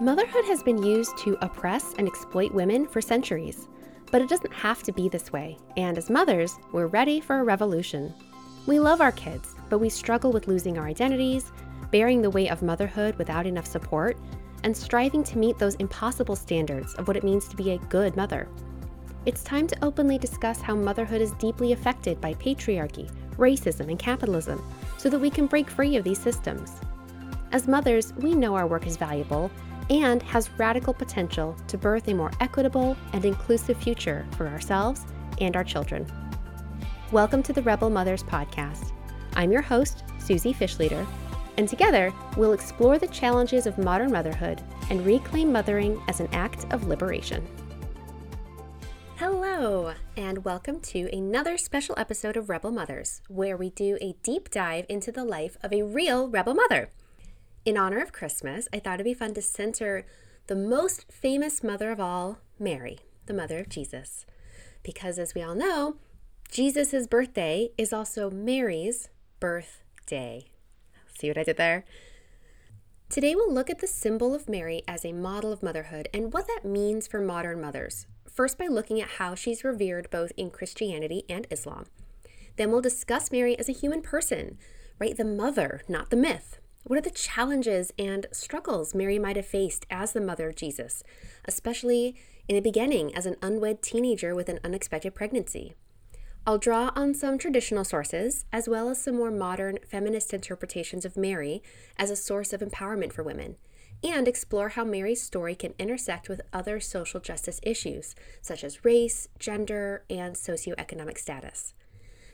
Motherhood has been used to oppress and exploit women for centuries, but it doesn't have to be this way, and as mothers, we're ready for a revolution. We love our kids, but we struggle with losing our identities, bearing the weight of motherhood without enough support, and striving to meet those impossible standards of what it means to be a good mother. It's time to openly discuss how motherhood is deeply affected by patriarchy, racism, and capitalism so that we can break free of these systems. As mothers, we know our work is valuable and has radical potential to birth a more equitable and inclusive future for ourselves and our children. Welcome to the Rebel Mothers Podcast. I'm your host, Susie Fischleder, and together we'll explore the challenges of modern motherhood and reclaim mothering as an act of liberation. Hello, and welcome to another special episode of Rebel Mothers, where we do a deep dive into the life of a real rebel mother in honor of Christmas, I thought it'd be fun to center the most famous mother of all, Mary, the mother of Jesus. Because as we all know, Jesus' birthday is also Mary's birthday. See what I did there? Today we'll look at the symbol of Mary as a model of motherhood and what that means for modern mothers. First, by looking at how she's revered both in Christianity and Islam. Then we'll discuss Mary as a human person, right? The mother, not the myth. What are the challenges and struggles Mary might have faced as the mother of Jesus, especially in the beginning as an unwed teenager with an unexpected pregnancy? I'll draw on some traditional sources, as well as some more modern feminist interpretations of Mary as a source of empowerment for women, and explore how Mary's story can intersect with other social justice issues, such as race, gender, and socioeconomic status.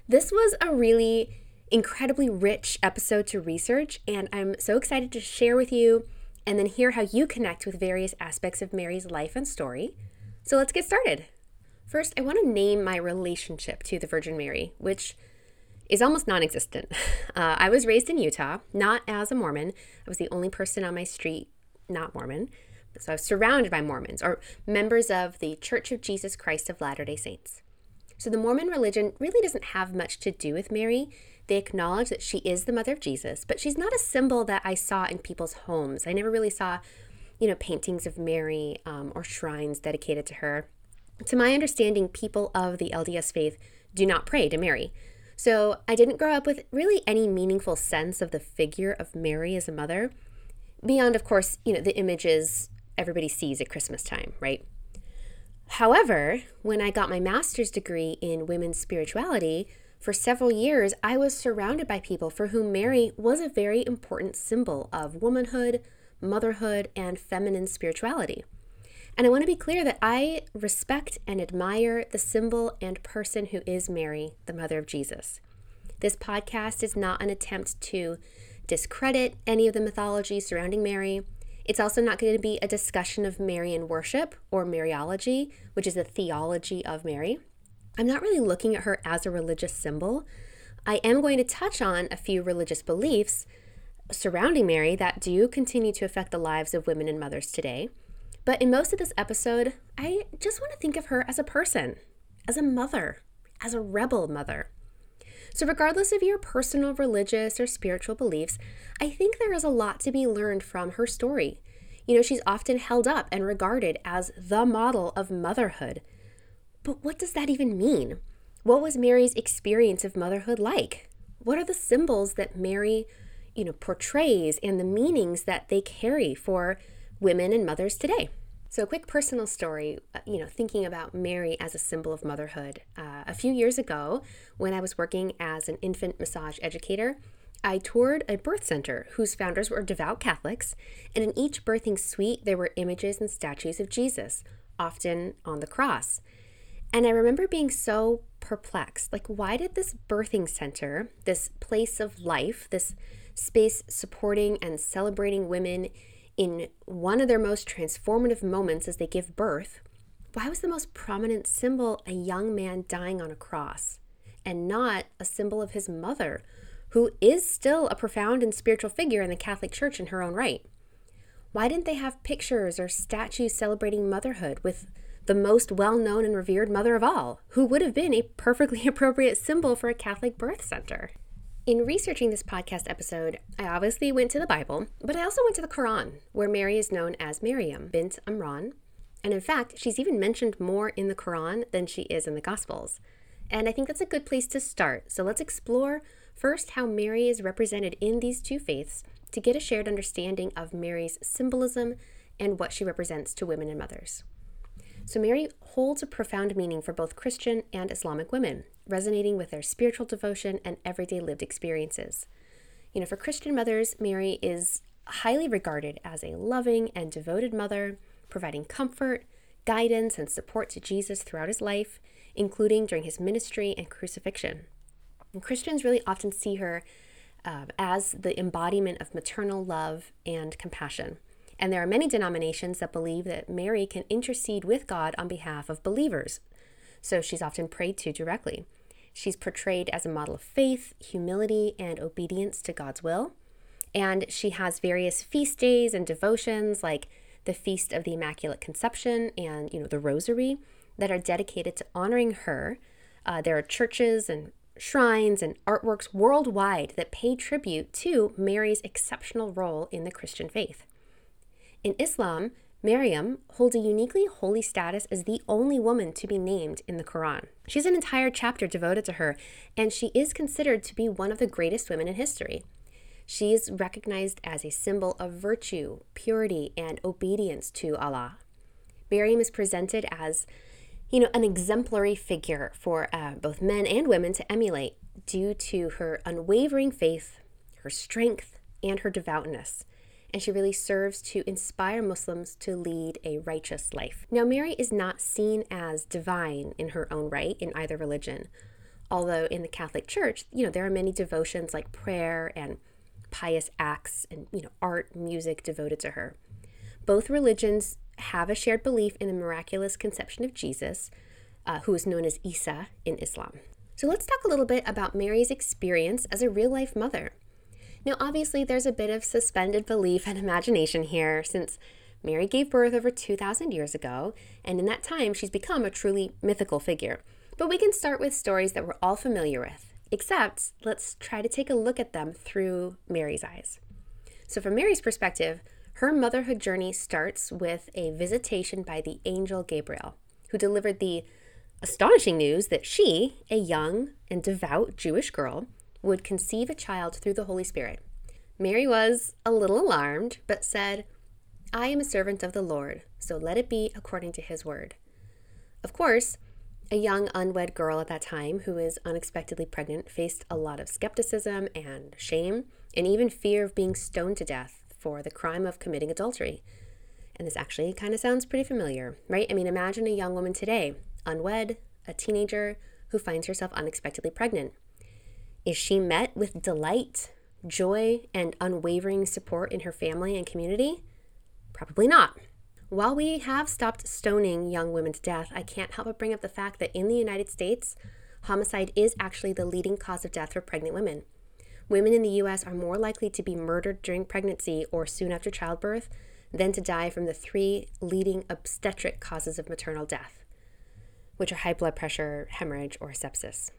This was a really incredibly rich episode to research, and I'm so excited to share with you and then hear how you connect with various aspects of Mary's life and story. So let's get started. First, I want to name my relationship to the Virgin Mary, which is almost non existent. Uh, I was raised in Utah, not as a Mormon. I was the only person on my street not Mormon. So I was surrounded by Mormons or members of the Church of Jesus Christ of Latter day Saints. So the Mormon religion really doesn't have much to do with Mary. They acknowledge that she is the mother of Jesus, but she's not a symbol that I saw in people's homes. I never really saw, you know, paintings of Mary um, or shrines dedicated to her. To my understanding, people of the LDS faith do not pray to Mary. So I didn't grow up with really any meaningful sense of the figure of Mary as a mother, beyond, of course, you know, the images everybody sees at Christmas time, right? However, when I got my master's degree in women's spirituality, for several years, I was surrounded by people for whom Mary was a very important symbol of womanhood, motherhood, and feminine spirituality. And I want to be clear that I respect and admire the symbol and person who is Mary, the mother of Jesus. This podcast is not an attempt to discredit any of the mythology surrounding Mary. It's also not going to be a discussion of Marian worship or Mariology, which is the theology of Mary. I'm not really looking at her as a religious symbol. I am going to touch on a few religious beliefs surrounding Mary that do continue to affect the lives of women and mothers today. But in most of this episode, I just want to think of her as a person, as a mother, as a rebel mother. So, regardless of your personal religious or spiritual beliefs, I think there is a lot to be learned from her story. You know, she's often held up and regarded as the model of motherhood. But what does that even mean? What was Mary's experience of motherhood like? What are the symbols that Mary, you know, portrays and the meanings that they carry for women and mothers today? So, a quick personal story, uh, you know, thinking about Mary as a symbol of motherhood. Uh, a few years ago, when I was working as an infant massage educator, I toured a birth center whose founders were devout Catholics, and in each birthing suite, there were images and statues of Jesus, often on the cross. And I remember being so perplexed. Like, why did this birthing center, this place of life, this space supporting and celebrating women in one of their most transformative moments as they give birth, why was the most prominent symbol a young man dying on a cross and not a symbol of his mother, who is still a profound and spiritual figure in the Catholic Church in her own right? Why didn't they have pictures or statues celebrating motherhood with the most well known and revered mother of all, who would have been a perfectly appropriate symbol for a Catholic birth center. In researching this podcast episode, I obviously went to the Bible, but I also went to the Quran, where Mary is known as Maryam bint Imran. And in fact, she's even mentioned more in the Quran than she is in the Gospels. And I think that's a good place to start. So let's explore first how Mary is represented in these two faiths to get a shared understanding of Mary's symbolism and what she represents to women and mothers. So, Mary holds a profound meaning for both Christian and Islamic women, resonating with their spiritual devotion and everyday lived experiences. You know, for Christian mothers, Mary is highly regarded as a loving and devoted mother, providing comfort, guidance, and support to Jesus throughout his life, including during his ministry and crucifixion. And Christians really often see her uh, as the embodiment of maternal love and compassion. And there are many denominations that believe that Mary can intercede with God on behalf of believers. So she's often prayed to directly. She's portrayed as a model of faith, humility, and obedience to God's will. And she has various feast days and devotions like the Feast of the Immaculate Conception and, you know, the Rosary that are dedicated to honoring her. Uh, there are churches and shrines and artworks worldwide that pay tribute to Mary's exceptional role in the Christian faith. In Islam, Maryam holds a uniquely holy status as the only woman to be named in the Quran. She has an entire chapter devoted to her, and she is considered to be one of the greatest women in history. She is recognized as a symbol of virtue, purity, and obedience to Allah. Maryam is presented as, you know, an exemplary figure for uh, both men and women to emulate due to her unwavering faith, her strength, and her devoutness and she really serves to inspire Muslims to lead a righteous life. Now, Mary is not seen as divine in her own right in either religion, although in the Catholic Church, you know, there are many devotions like prayer and pious acts and, you know, art, music devoted to her. Both religions have a shared belief in the miraculous conception of Jesus, uh, who is known as Isa in Islam. So let's talk a little bit about Mary's experience as a real life mother. Now, obviously, there's a bit of suspended belief and imagination here since Mary gave birth over 2,000 years ago, and in that time, she's become a truly mythical figure. But we can start with stories that we're all familiar with, except let's try to take a look at them through Mary's eyes. So, from Mary's perspective, her motherhood journey starts with a visitation by the angel Gabriel, who delivered the astonishing news that she, a young and devout Jewish girl, would conceive a child through the Holy Spirit. Mary was a little alarmed, but said, I am a servant of the Lord, so let it be according to his word. Of course, a young unwed girl at that time who is unexpectedly pregnant faced a lot of skepticism and shame, and even fear of being stoned to death for the crime of committing adultery. And this actually kind of sounds pretty familiar, right? I mean, imagine a young woman today, unwed, a teenager, who finds herself unexpectedly pregnant. Is she met with delight, joy, and unwavering support in her family and community? Probably not. While we have stopped stoning young women to death, I can't help but bring up the fact that in the United States, homicide is actually the leading cause of death for pregnant women. Women in the US are more likely to be murdered during pregnancy or soon after childbirth than to die from the three leading obstetric causes of maternal death, which are high blood pressure, hemorrhage, or sepsis.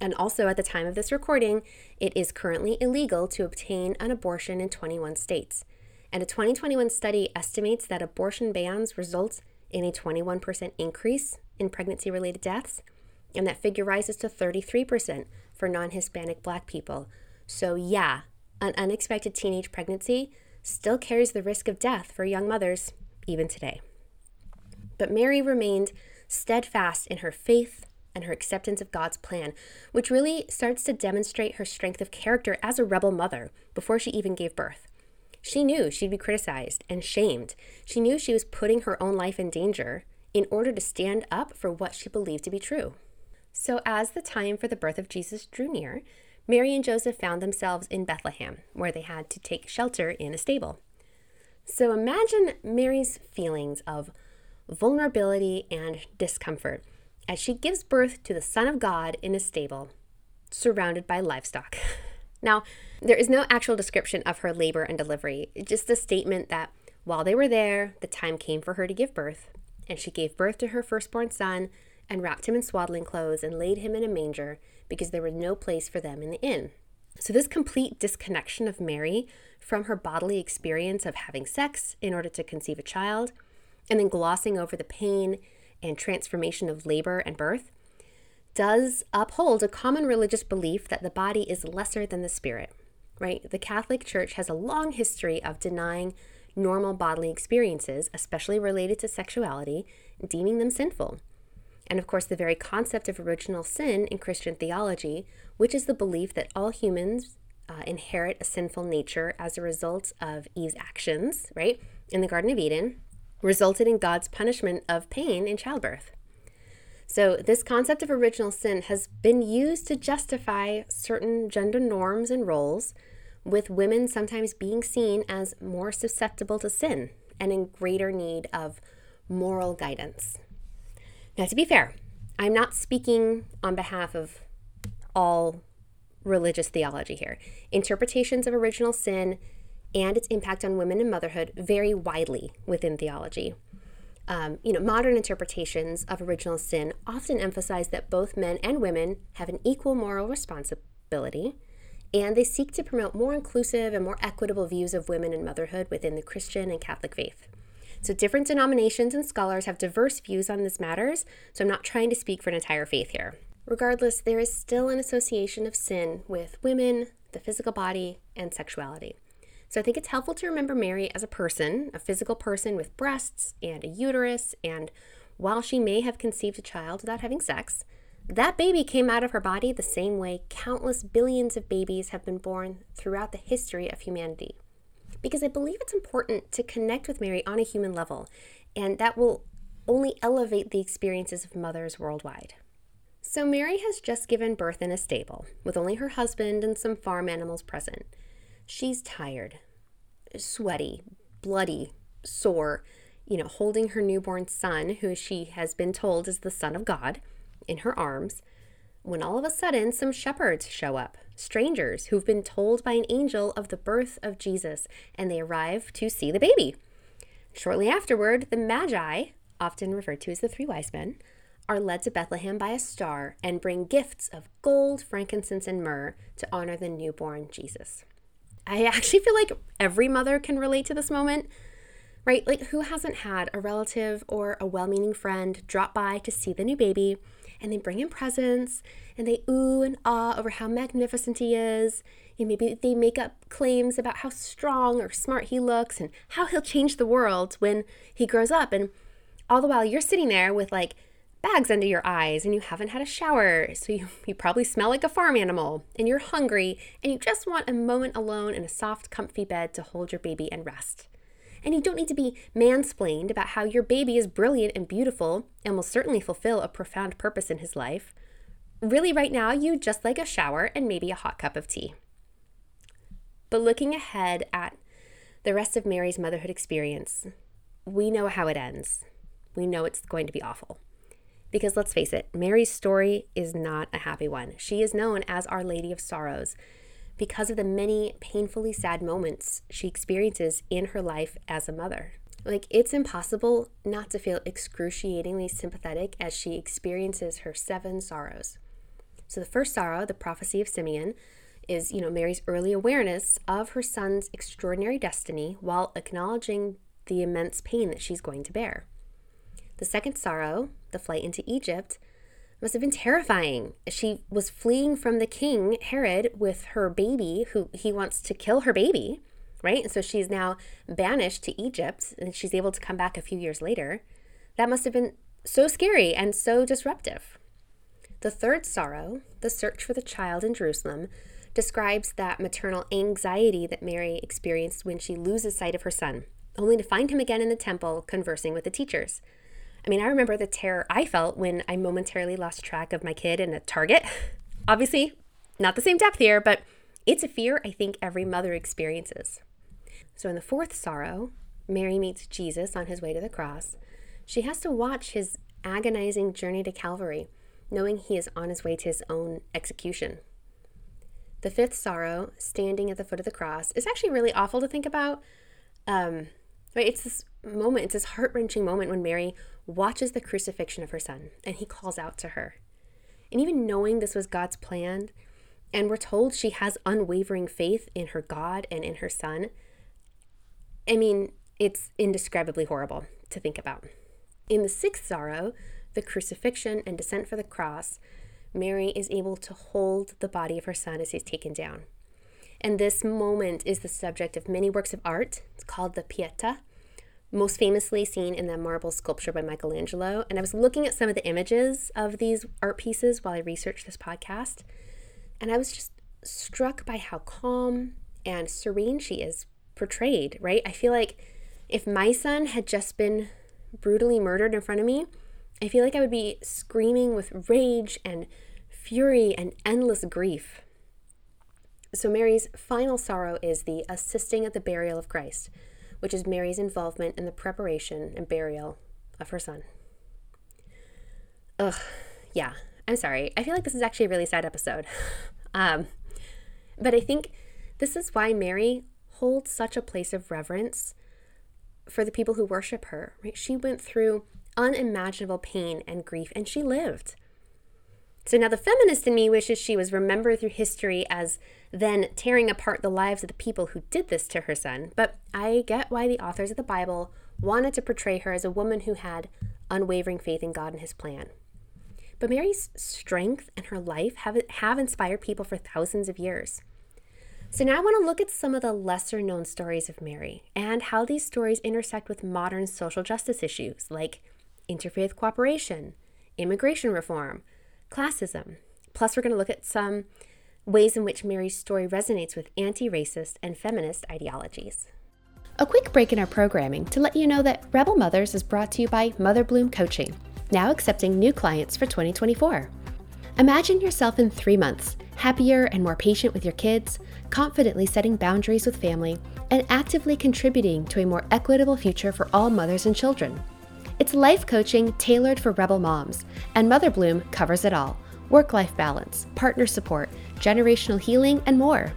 And also, at the time of this recording, it is currently illegal to obtain an abortion in 21 states. And a 2021 study estimates that abortion bans result in a 21% increase in pregnancy related deaths, and that figure rises to 33% for non Hispanic black people. So, yeah, an unexpected teenage pregnancy still carries the risk of death for young mothers, even today. But Mary remained steadfast in her faith and her acceptance of God's plan, which really starts to demonstrate her strength of character as a rebel mother before she even gave birth. She knew she'd be criticized and shamed. She knew she was putting her own life in danger in order to stand up for what she believed to be true. So, as the time for the birth of Jesus drew near, Mary and Joseph found themselves in Bethlehem, where they had to take shelter in a stable. So, imagine Mary's feelings of vulnerability and discomfort as she gives birth to the Son of God in a stable, surrounded by livestock. now, there is no actual description of her labor and delivery, just a statement that while they were there, the time came for her to give birth, and she gave birth to her firstborn son and wrapped him in swaddling clothes and laid him in a manger because there was no place for them in the inn. So, this complete disconnection of Mary from her bodily experience of having sex in order to conceive a child, and then glossing over the pain and transformation of labor and birth, does uphold a common religious belief that the body is lesser than the spirit, right? The Catholic Church has a long history of denying normal bodily experiences, especially related to sexuality, deeming them sinful. And of course, the very concept of original sin in Christian theology, which is the belief that all humans uh, inherit a sinful nature as a result of Eve's actions, right, in the Garden of Eden, resulted in God's punishment of pain in childbirth. So, this concept of original sin has been used to justify certain gender norms and roles, with women sometimes being seen as more susceptible to sin and in greater need of moral guidance. Now, to be fair, I'm not speaking on behalf of all religious theology here. Interpretations of original sin and its impact on women and motherhood vary widely within theology. Um, you know, modern interpretations of original sin often emphasize that both men and women have an equal moral responsibility, and they seek to promote more inclusive and more equitable views of women and motherhood within the Christian and Catholic faith. So, different denominations and scholars have diverse views on these matters, so I'm not trying to speak for an entire faith here. Regardless, there is still an association of sin with women, the physical body, and sexuality. So I think it's helpful to remember Mary as a person, a physical person with breasts and a uterus, and while she may have conceived a child without having sex, that baby came out of her body the same way countless billions of babies have been born throughout the history of humanity because I believe it's important to connect with Mary on a human level, and that will only elevate the experiences of mothers worldwide. So, Mary has just given birth in a stable, with only her husband and some farm animals present. She's tired, sweaty, bloody, sore, you know, holding her newborn son, who she has been told is the Son of God, in her arms, when all of a sudden some shepherds show up strangers who've been told by an angel of the birth of Jesus, and they arrive to see the baby. Shortly afterward, the Magi, often referred to as the three wise men, are led to Bethlehem by a star and bring gifts of gold, frankincense, and myrrh to honor the newborn Jesus. I actually feel like every mother can relate to this moment, right? Like, who hasn't had a relative or a well meaning friend drop by to see the new baby and they bring in presents and they ooh and ah over how magnificent he is. And maybe they make up claims about how strong or smart he looks and how he'll change the world when he grows up. And all the while you're sitting there with like bags under your eyes and you haven't had a shower. So you, you probably smell like a farm animal and you're hungry and you just want a moment alone in a soft, comfy bed to hold your baby and rest. And you don't need to be mansplained about how your baby is brilliant and beautiful and will certainly fulfill a profound purpose in his life. Really, right now, you just like a shower and maybe a hot cup of tea. But looking ahead at the rest of Mary's motherhood experience, we know how it ends. We know it's going to be awful. Because let's face it, Mary's story is not a happy one. She is known as Our Lady of Sorrows because of the many painfully sad moments she experiences in her life as a mother. Like, it's impossible not to feel excruciatingly sympathetic as she experiences her seven sorrows. So, the first sorrow, the prophecy of Simeon, is, you know, Mary's early awareness of her son's extraordinary destiny while acknowledging the immense pain that she's going to bear. The second sorrow, the flight into Egypt, must have been terrifying. She was fleeing from the king, Herod, with her baby, who he wants to kill her baby, right? And so she's now banished to Egypt and she's able to come back a few years later. That must have been so scary and so disruptive. The third sorrow, the search for the child in Jerusalem, describes that maternal anxiety that Mary experienced when she loses sight of her son, only to find him again in the temple conversing with the teachers. I mean, I remember the terror I felt when I momentarily lost track of my kid in a Target. Obviously, not the same depth here, but it's a fear I think every mother experiences. So, in the fourth sorrow, Mary meets Jesus on his way to the cross. She has to watch his agonizing journey to Calvary, knowing he is on his way to his own execution. The fifth sorrow, standing at the foot of the cross, is actually really awful to think about. Um? It's this moment, it's this heart wrenching moment when Mary watches the crucifixion of her son and he calls out to her. And even knowing this was God's plan, And we're told she has unwavering faith in her God and in her son. I mean, it's indescribably horrible to think about. In the sixth sorrow, the crucifixion and descent for the cross, Mary is able to hold the body of her son as he's taken down. And this moment is the subject of many works of art. It's called the Pietà, most famously seen in the marble sculpture by Michelangelo. And I was looking at some of the images of these art pieces while I researched this podcast. And I was just struck by how calm and serene she is portrayed, right? I feel like if my son had just been brutally murdered in front of me, I feel like I would be screaming with rage and fury and endless grief. So, Mary's final sorrow is the assisting at the burial of Christ, which is Mary's involvement in the preparation and burial of her son. Ugh, yeah, I'm sorry. I feel like this is actually a really sad episode. Um, but I think this is why Mary holds such a place of reverence for the people who worship her, right? She went through unimaginable pain and grief and she lived. So now the feminist in me wishes she was remembered through history as then tearing apart the lives of the people who did this to her son, but I get why the authors of the Bible wanted to portray her as a woman who had unwavering faith in God and his plan. But Mary's strength and her life have, have inspired people for thousands of years. So now I want to look at some of the lesser known stories of Mary and how these stories intersect with modern social justice issues like interfaith cooperation, immigration reform, classism. Plus, we're going to look at some ways in which Mary's story resonates with anti racist and feminist ideologies. A quick break in our programming to let you know that Rebel Mothers is brought to you by Mother Bloom Coaching, now accepting new clients for 2024. Imagine yourself in three months, happier and more patient with your kids, confidently setting boundaries with family, and actively contributing to a more equitable future for all mothers and children. It's life coaching tailored for rebel moms, and Mother Bloom covers it all work life balance, partner support, generational healing, and more.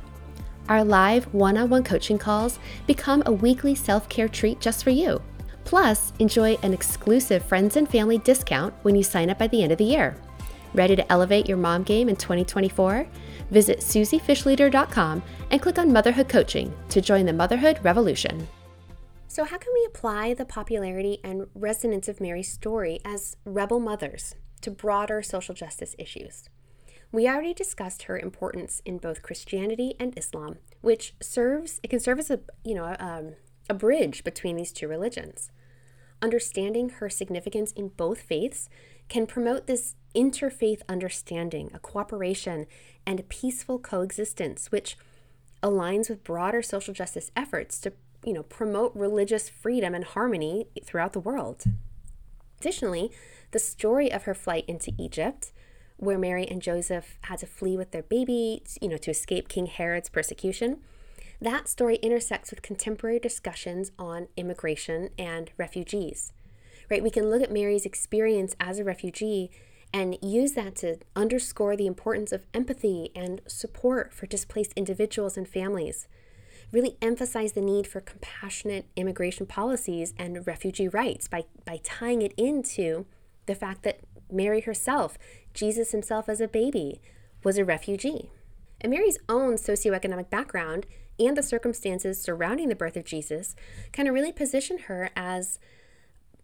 Our live one on one coaching calls become a weekly self care treat just for you. Plus, enjoy an exclusive friends and family discount when you sign up by the end of the year. Ready to elevate your mom game in 2024? Visit susiefishleader.com and click on Motherhood Coaching to join the motherhood revolution. So, how can we apply the popularity and resonance of Mary's story as rebel mothers to broader social justice issues? We already discussed her importance in both Christianity and Islam, which serves it can serve as a you know um, a bridge between these two religions. Understanding her significance in both faiths can promote this interfaith understanding, a cooperation, and a peaceful coexistence, which aligns with broader social justice efforts to you know, promote religious freedom and harmony throughout the world. Additionally, the story of her flight into Egypt, where Mary and Joseph had to flee with their baby, you know, to escape King Herod's persecution, that story intersects with contemporary discussions on immigration and refugees. Right? We can look at Mary's experience as a refugee and use that to underscore the importance of empathy and support for displaced individuals and families really emphasize the need for compassionate immigration policies and refugee rights by, by tying it into the fact that Mary herself, Jesus himself as a baby, was a refugee. And Mary's own socioeconomic background and the circumstances surrounding the birth of Jesus kind of really position her as,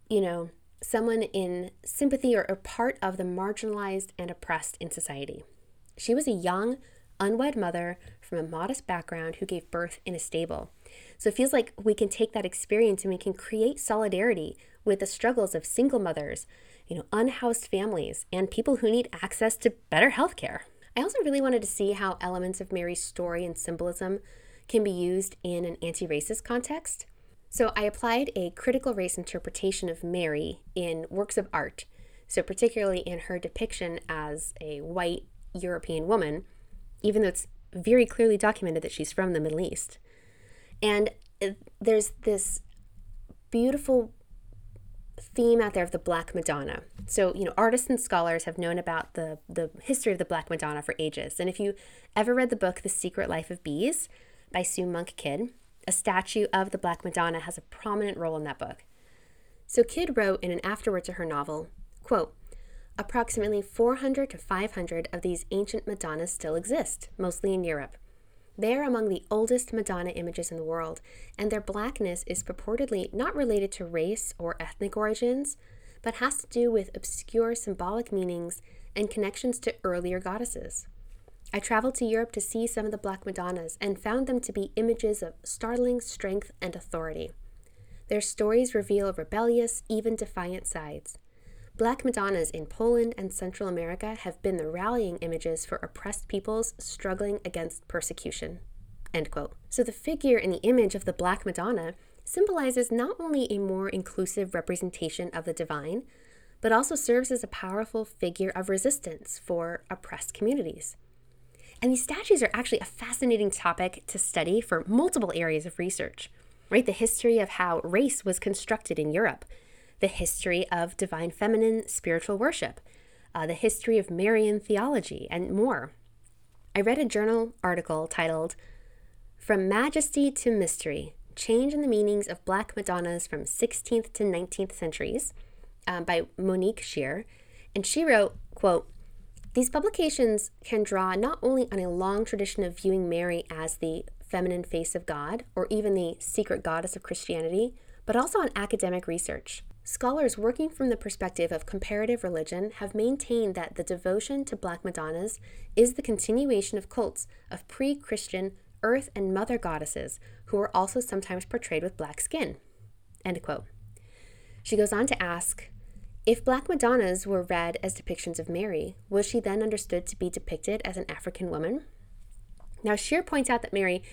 you know, someone in sympathy or, a part of the marginalized and oppressed in society. She was a young, unwed mother from a modest background who gave birth in a stable. So it feels like we can take that experience and we can create solidarity with the struggles of single mothers, you know, unhoused families, and people who need access to better health care. I also really wanted to see how elements of Mary's story and symbolism can be used in an anti racist context. So I applied a critical race interpretation of Mary in works of art, so particularly in her depiction as a white European woman even though it's very clearly documented that she's from the Middle East. And uh, there's this beautiful theme out there of the Black Madonna. So, you know, artists and scholars have known about the, the history of the Black Madonna for ages. And if you ever read the book The Secret Life of Bees by Sue Monk Kidd, a statue of the Black Madonna has a prominent role in that book. So Kidd wrote in an afterword to her novel, quote, Approximately 400 to 500 of these ancient Madonnas still exist, mostly in Europe. They are among the oldest Madonna images in the world, and their blackness is purportedly not related to race or ethnic origins, but has to do with obscure symbolic meanings and connections to earlier goddesses. I traveled to Europe to see some of the Black Madonnas and found them to be images of startling strength and authority. Their stories reveal rebellious, even defiant sides. Black Madonnas in Poland and Central America have been the rallying images for oppressed peoples struggling against persecution. End quote. So the figure in the image of the Black Madonna symbolizes not only a more inclusive representation of the divine, but also serves as a powerful figure of resistance for oppressed communities. And these statues are actually a fascinating topic to study for multiple areas of research, right? The history of how race was constructed in Europe, the history of divine feminine spiritual worship, uh, the history of Marian theology, and more. I read a journal article titled From Majesty to Mystery Change in the Meanings of Black Madonnas from 16th to 19th Centuries um, by Monique Scheer. And she wrote, quote, these publications can draw not only on a long tradition of viewing Mary as the feminine face of God, or even the secret goddess of Christianity, but also on academic research. Scholars working from the perspective of comparative religion have maintained that the devotion to Black Madonnas is the continuation of cults of pre Christian earth and mother goddesses who were also sometimes portrayed with black skin. End quote. She goes on to ask If Black Madonnas were read as depictions of Mary, was she then understood to be depicted as an African woman? Now, Scheer points out that Mary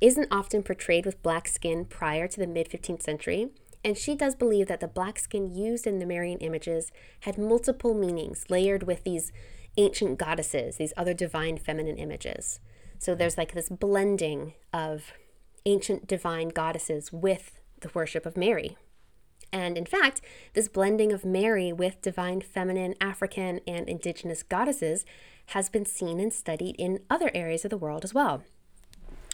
isn't often portrayed with black skin prior to the mid 15th century, and she does believe that the black skin used in the Marian images had multiple meanings layered with these ancient goddesses, these other divine feminine images. So there's like this blending of ancient divine goddesses with the worship of Mary. And in fact, this blending of Mary with divine feminine, African, and indigenous goddesses has been seen and studied in other areas of the world as well.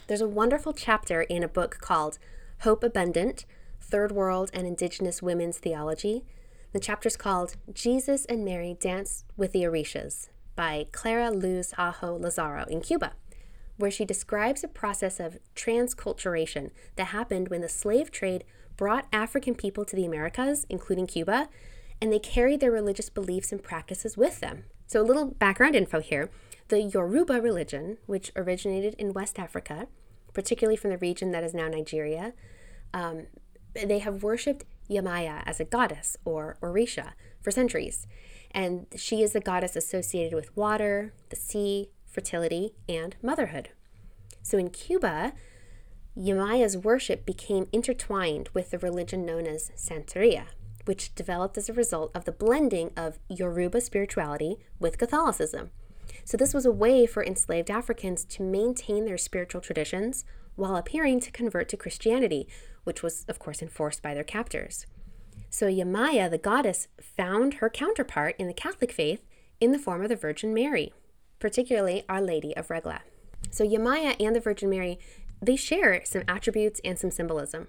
There's a wonderful chapter in a book called Hope Abundant Third World and Indigenous Women's Theology. The chapter's called Jesus and Mary Dance with the Orishas by Clara Luz Ajo Lazaro in Cuba, where she describes a process of transculturation that happened when the slave trade brought African people to the Americas, including Cuba, and they carried their religious beliefs and practices with them. So, a little background info here. The Yoruba religion, which originated in West Africa, particularly from the region that is now Nigeria, um, they have worshipped Yamaya as a goddess or Orisha for centuries. And she is the goddess associated with water, the sea, fertility, and motherhood. So in Cuba, Yamaya's worship became intertwined with the religion known as Santeria, which developed as a result of the blending of Yoruba spirituality with Catholicism. So, this was a way for enslaved Africans to maintain their spiritual traditions while appearing to convert to Christianity, which was, of course, enforced by their captors. So Yamaya, the goddess, found her counterpart in the Catholic faith in the form of the Virgin Mary, particularly Our Lady of Regla. So Yamaya and the Virgin Mary, they share some attributes and some symbolism.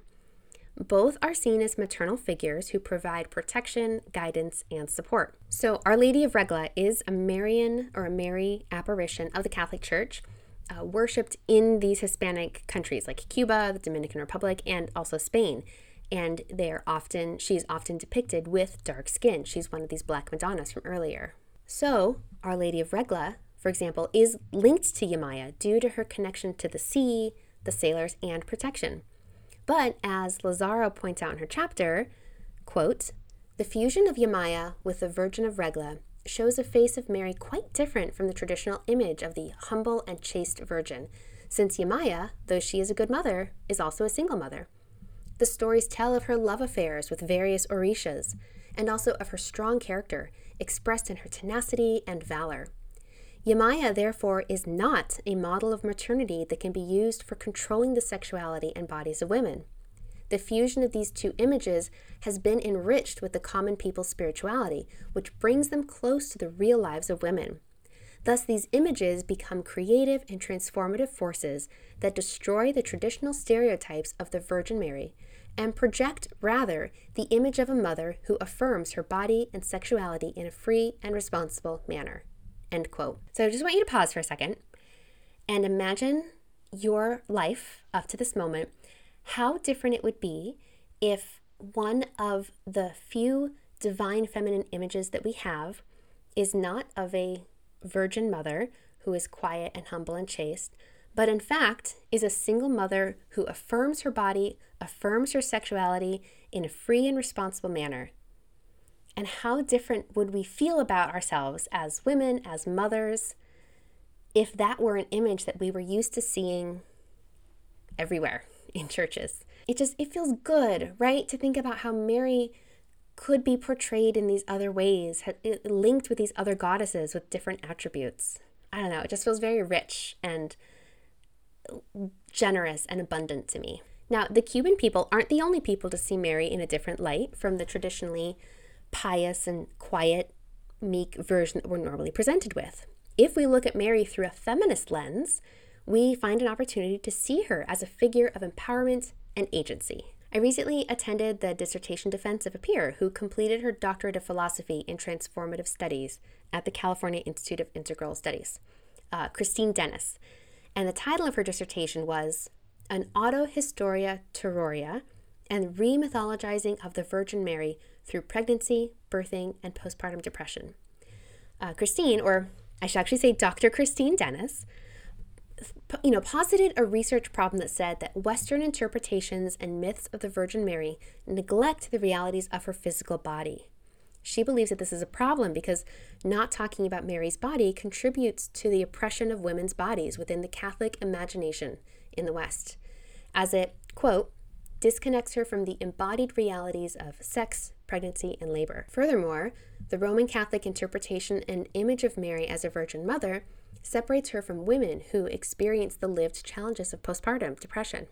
Both are seen as maternal figures who provide protection, guidance, and support. So, Our Lady of Regla is a Marian or a Mary apparition of the Catholic Church uh, worshipped in these Hispanic countries like Cuba, the Dominican Republic, and also Spain. And they're often, she's often depicted with dark skin. She's one of these Black Madonnas from earlier. So, Our Lady of Regla, for example, is linked to Yamaya due to her connection to the sea, the sailors, and protection. But as Lazaro points out in her chapter, quote, the fusion of Yamaya with the Virgin of Regla shows a face of Mary quite different from the traditional image of the humble and chaste virgin, since Yamaya, though she is a good mother, is also a single mother. The stories tell of her love affairs with various Orishas, and also of her strong character, expressed in her tenacity and valor. Yamaya, therefore, is not a model of maternity that can be used for controlling the sexuality and bodies of women. The fusion of these two images has been enriched with the common people's spirituality, which brings them close to the real lives of women. Thus, these images become creative and transformative forces that destroy the traditional stereotypes of the Virgin Mary and project, rather, the image of a mother who affirms her body and sexuality in a free and responsible manner. End quote. So I just want you to pause for a second and imagine your life up to this moment, how different it would be if one of the few divine feminine images that we have is not of a virgin mother who is quiet and humble and chaste, but in fact is a single mother who affirms her body, affirms her sexuality in a free and responsible manner. And how different would we feel about ourselves as women, as mothers, if that were an image that we were used to seeing everywhere in churches? It just it feels good, right? To think about how Mary could be portrayed in these other ways, linked with these other goddesses with different attributes. I don't know, it just feels very rich and generous and abundant to me. Now, the Cuban people aren't the only people to see Mary in a different light from the traditionally pious and quiet, meek version that we're normally presented with. If we look at Mary through a feminist lens, we find an opportunity to see her as a figure of empowerment and agency. I recently attended the dissertation defense of a peer who completed her doctorate of philosophy in transformative studies at the California Institute of Integral Studies, uh, Christine Dennis. And the title of her dissertation was An Autohistoria Teoria and Remythologizing of the Virgin Mary Through Pregnancy, Birthing, and Postpartum Depression. Uh, Christine, or I should actually say Dr. Christine Dennis, you know, posited a research problem that said that Western interpretations and myths of the Virgin Mary neglect the realities of her physical body. She believes that this is a problem because not talking about Mary's body contributes to the oppression of women's bodies within the Catholic imagination in the West, as it, quote, disconnects her from the embodied realities of sex, pregnancy, and labor. Furthermore, the Roman Catholic interpretation and image of Mary as a Virgin Mother separates her from women who experience the lived challenges of postpartum depression.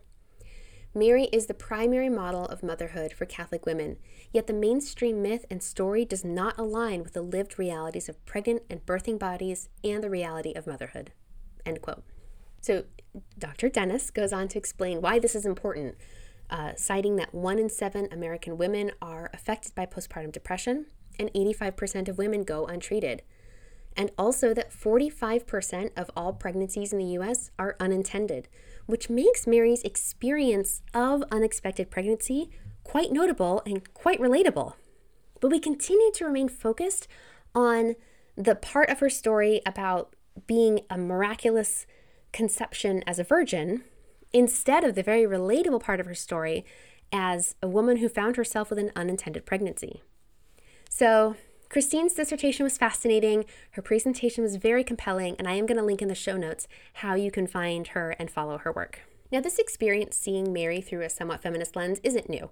Mary is the primary model of motherhood for Catholic women, yet the mainstream myth and story does not align with the lived realities of pregnant and birthing bodies and the reality of motherhood. End quote. So, Dr. Dennis goes on to explain why this is important, uh, citing that one in seven American women are affected by postpartum depression, and 85% of women go untreated and also that 45% of all pregnancies in the US are unintended, which makes Mary's experience of unexpected pregnancy quite notable and quite relatable. But we continue to remain focused on the part of her story about being a miraculous conception as a virgin instead of the very relatable part of her story as a woman who found herself with an unintended pregnancy. So, Christine's dissertation was fascinating. Her presentation was very compelling, and I am going to link in the show notes how you can find her and follow her work. Now, this experience seeing Mary through a somewhat feminist lens isn't new.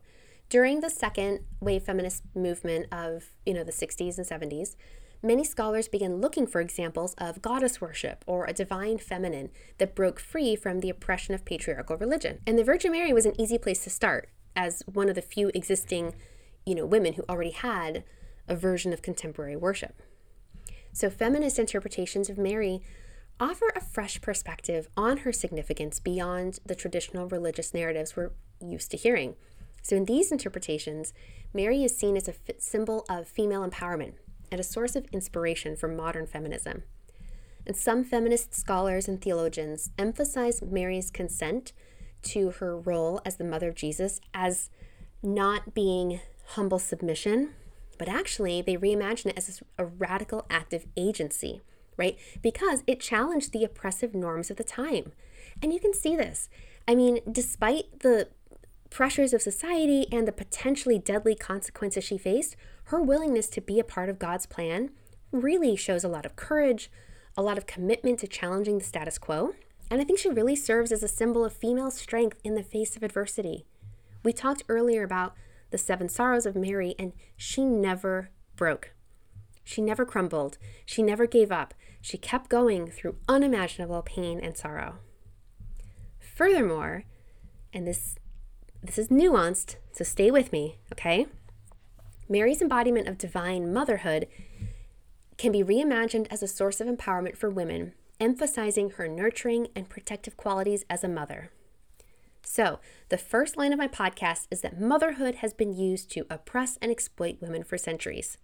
During the second wave feminist movement of, you know, the 60s and 70s, many scholars began looking for examples of goddess worship or a divine feminine that broke free from the oppression of patriarchal religion. And the Virgin Mary was an easy place to start as one of the few existing, you know, women who already had a version of contemporary worship. So, feminist interpretations of Mary offer a fresh perspective on her significance beyond the traditional religious narratives we're used to hearing. So, in these interpretations, Mary is seen as a symbol of female empowerment and a source of inspiration for modern feminism. And some feminist scholars and theologians emphasize Mary's consent to her role as the mother of Jesus as not being humble submission but actually, they reimagine it as a radical act of agency, right? Because it challenged the oppressive norms of the time. And you can see this. I mean, despite the pressures of society and the potentially deadly consequences she faced, her willingness to be a part of God's plan really shows a lot of courage, a lot of commitment to challenging the status quo. And I think she really serves as a symbol of female strength in the face of adversity. We talked earlier about the seven sorrows of Mary, and she never broke. She never crumbled. She never gave up. She kept going through unimaginable pain and sorrow. Furthermore, and this this is nuanced, so stay with me, okay? Mary's embodiment of divine motherhood can be reimagined as a source of empowerment for women, emphasizing her nurturing and protective qualities as a mother. So, the first line of my podcast is that motherhood has been used to oppress and exploit women for centuries.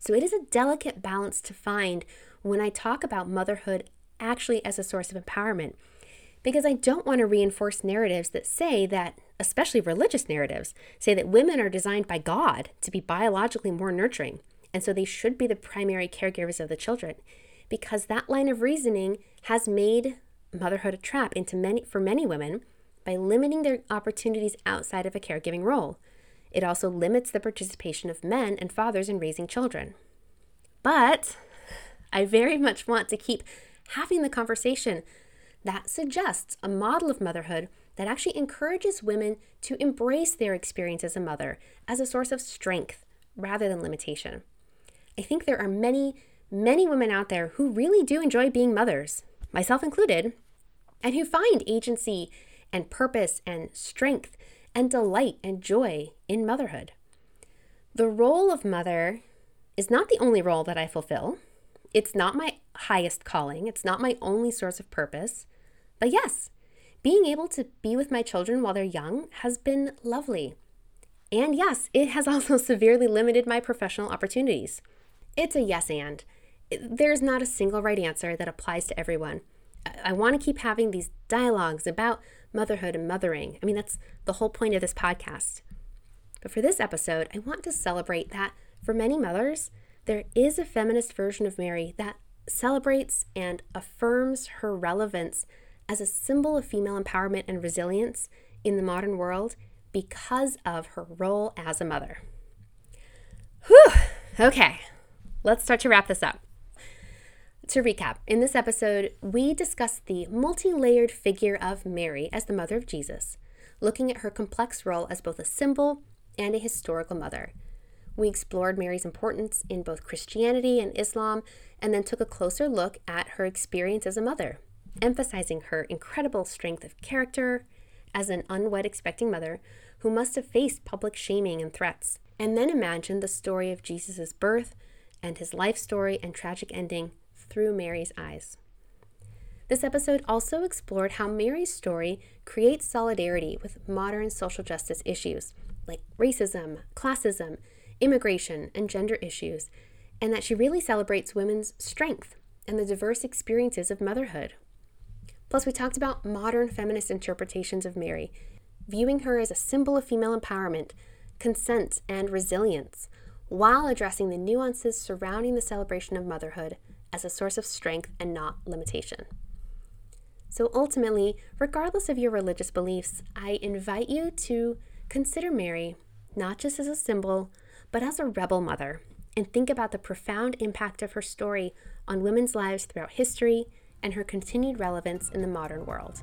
So, it is a delicate balance to find when I talk about motherhood actually as a source of empowerment, because I don't want to reinforce narratives that say that, especially religious narratives, say that women are designed by God to be biologically more nurturing, and so they should be the primary caregivers of the children, because that line of reasoning has made motherhood a trap into many for many women by limiting their opportunities outside of a caregiving role. It also limits the participation of men and fathers in raising children. But I very much want to keep having the conversation that suggests a model of motherhood that actually encourages women to embrace their experience as a mother as a source of strength rather than limitation. I think there are many, many women out there who really do enjoy being mothers, myself included, and who find agency and purpose and strength and delight and joy in motherhood. The role of mother is not the only role that I fulfill. It's not my highest calling, it's not my only source of purpose. But yes, being able to be with my children while they're young has been lovely. And yes, it has also severely limited my professional opportunities. It's a yes and. There's not a single right answer that applies to everyone. I want to keep having these dialogues about motherhood and mothering. I mean, that's the whole point of this podcast. But for this episode, I want to celebrate that for many mothers, there is a feminist version of Mary that celebrates and affirms her relevance as a symbol of female empowerment and resilience in the modern world because of her role as a mother. Whew! Okay, let's start to wrap this up. To recap, in this episode, we discussed the multi layered figure of Mary as the mother of Jesus, looking at her complex role as both a symbol and a historical mother. We explored Mary's importance in both Christianity and Islam, and then took a closer look at her experience as a mother, emphasizing her incredible strength of character as an unwed expecting mother who must have faced public shaming and threats, and then imagined the story of Jesus' birth and his life story and tragic ending through Mary's eyes. This episode also explored how Mary's story creates solidarity with modern social justice issues like racism, classism, immigration, and gender issues, and that she really celebrates women's strength and the diverse experiences of motherhood. Plus, we talked about modern feminist interpretations of Mary, viewing her as a symbol of female empowerment, consent, and resilience, while addressing the nuances surrounding the celebration of motherhood as a source of strength and not limitation. So ultimately, regardless of your religious beliefs, I invite you to consider Mary not just as a symbol, but as a rebel mother, and think about the profound impact of her story on women's lives throughout history and her continued relevance in the modern world.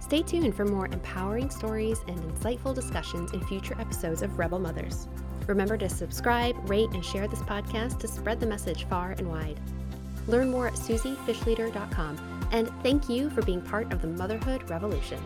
Stay tuned for more empowering stories and insightful discussions in future episodes of Rebel Mothers. Remember to subscribe, rate, and share this podcast to spread the message far and wide. Learn more at suziefishleader.com, and thank you for being part of the motherhood revolution.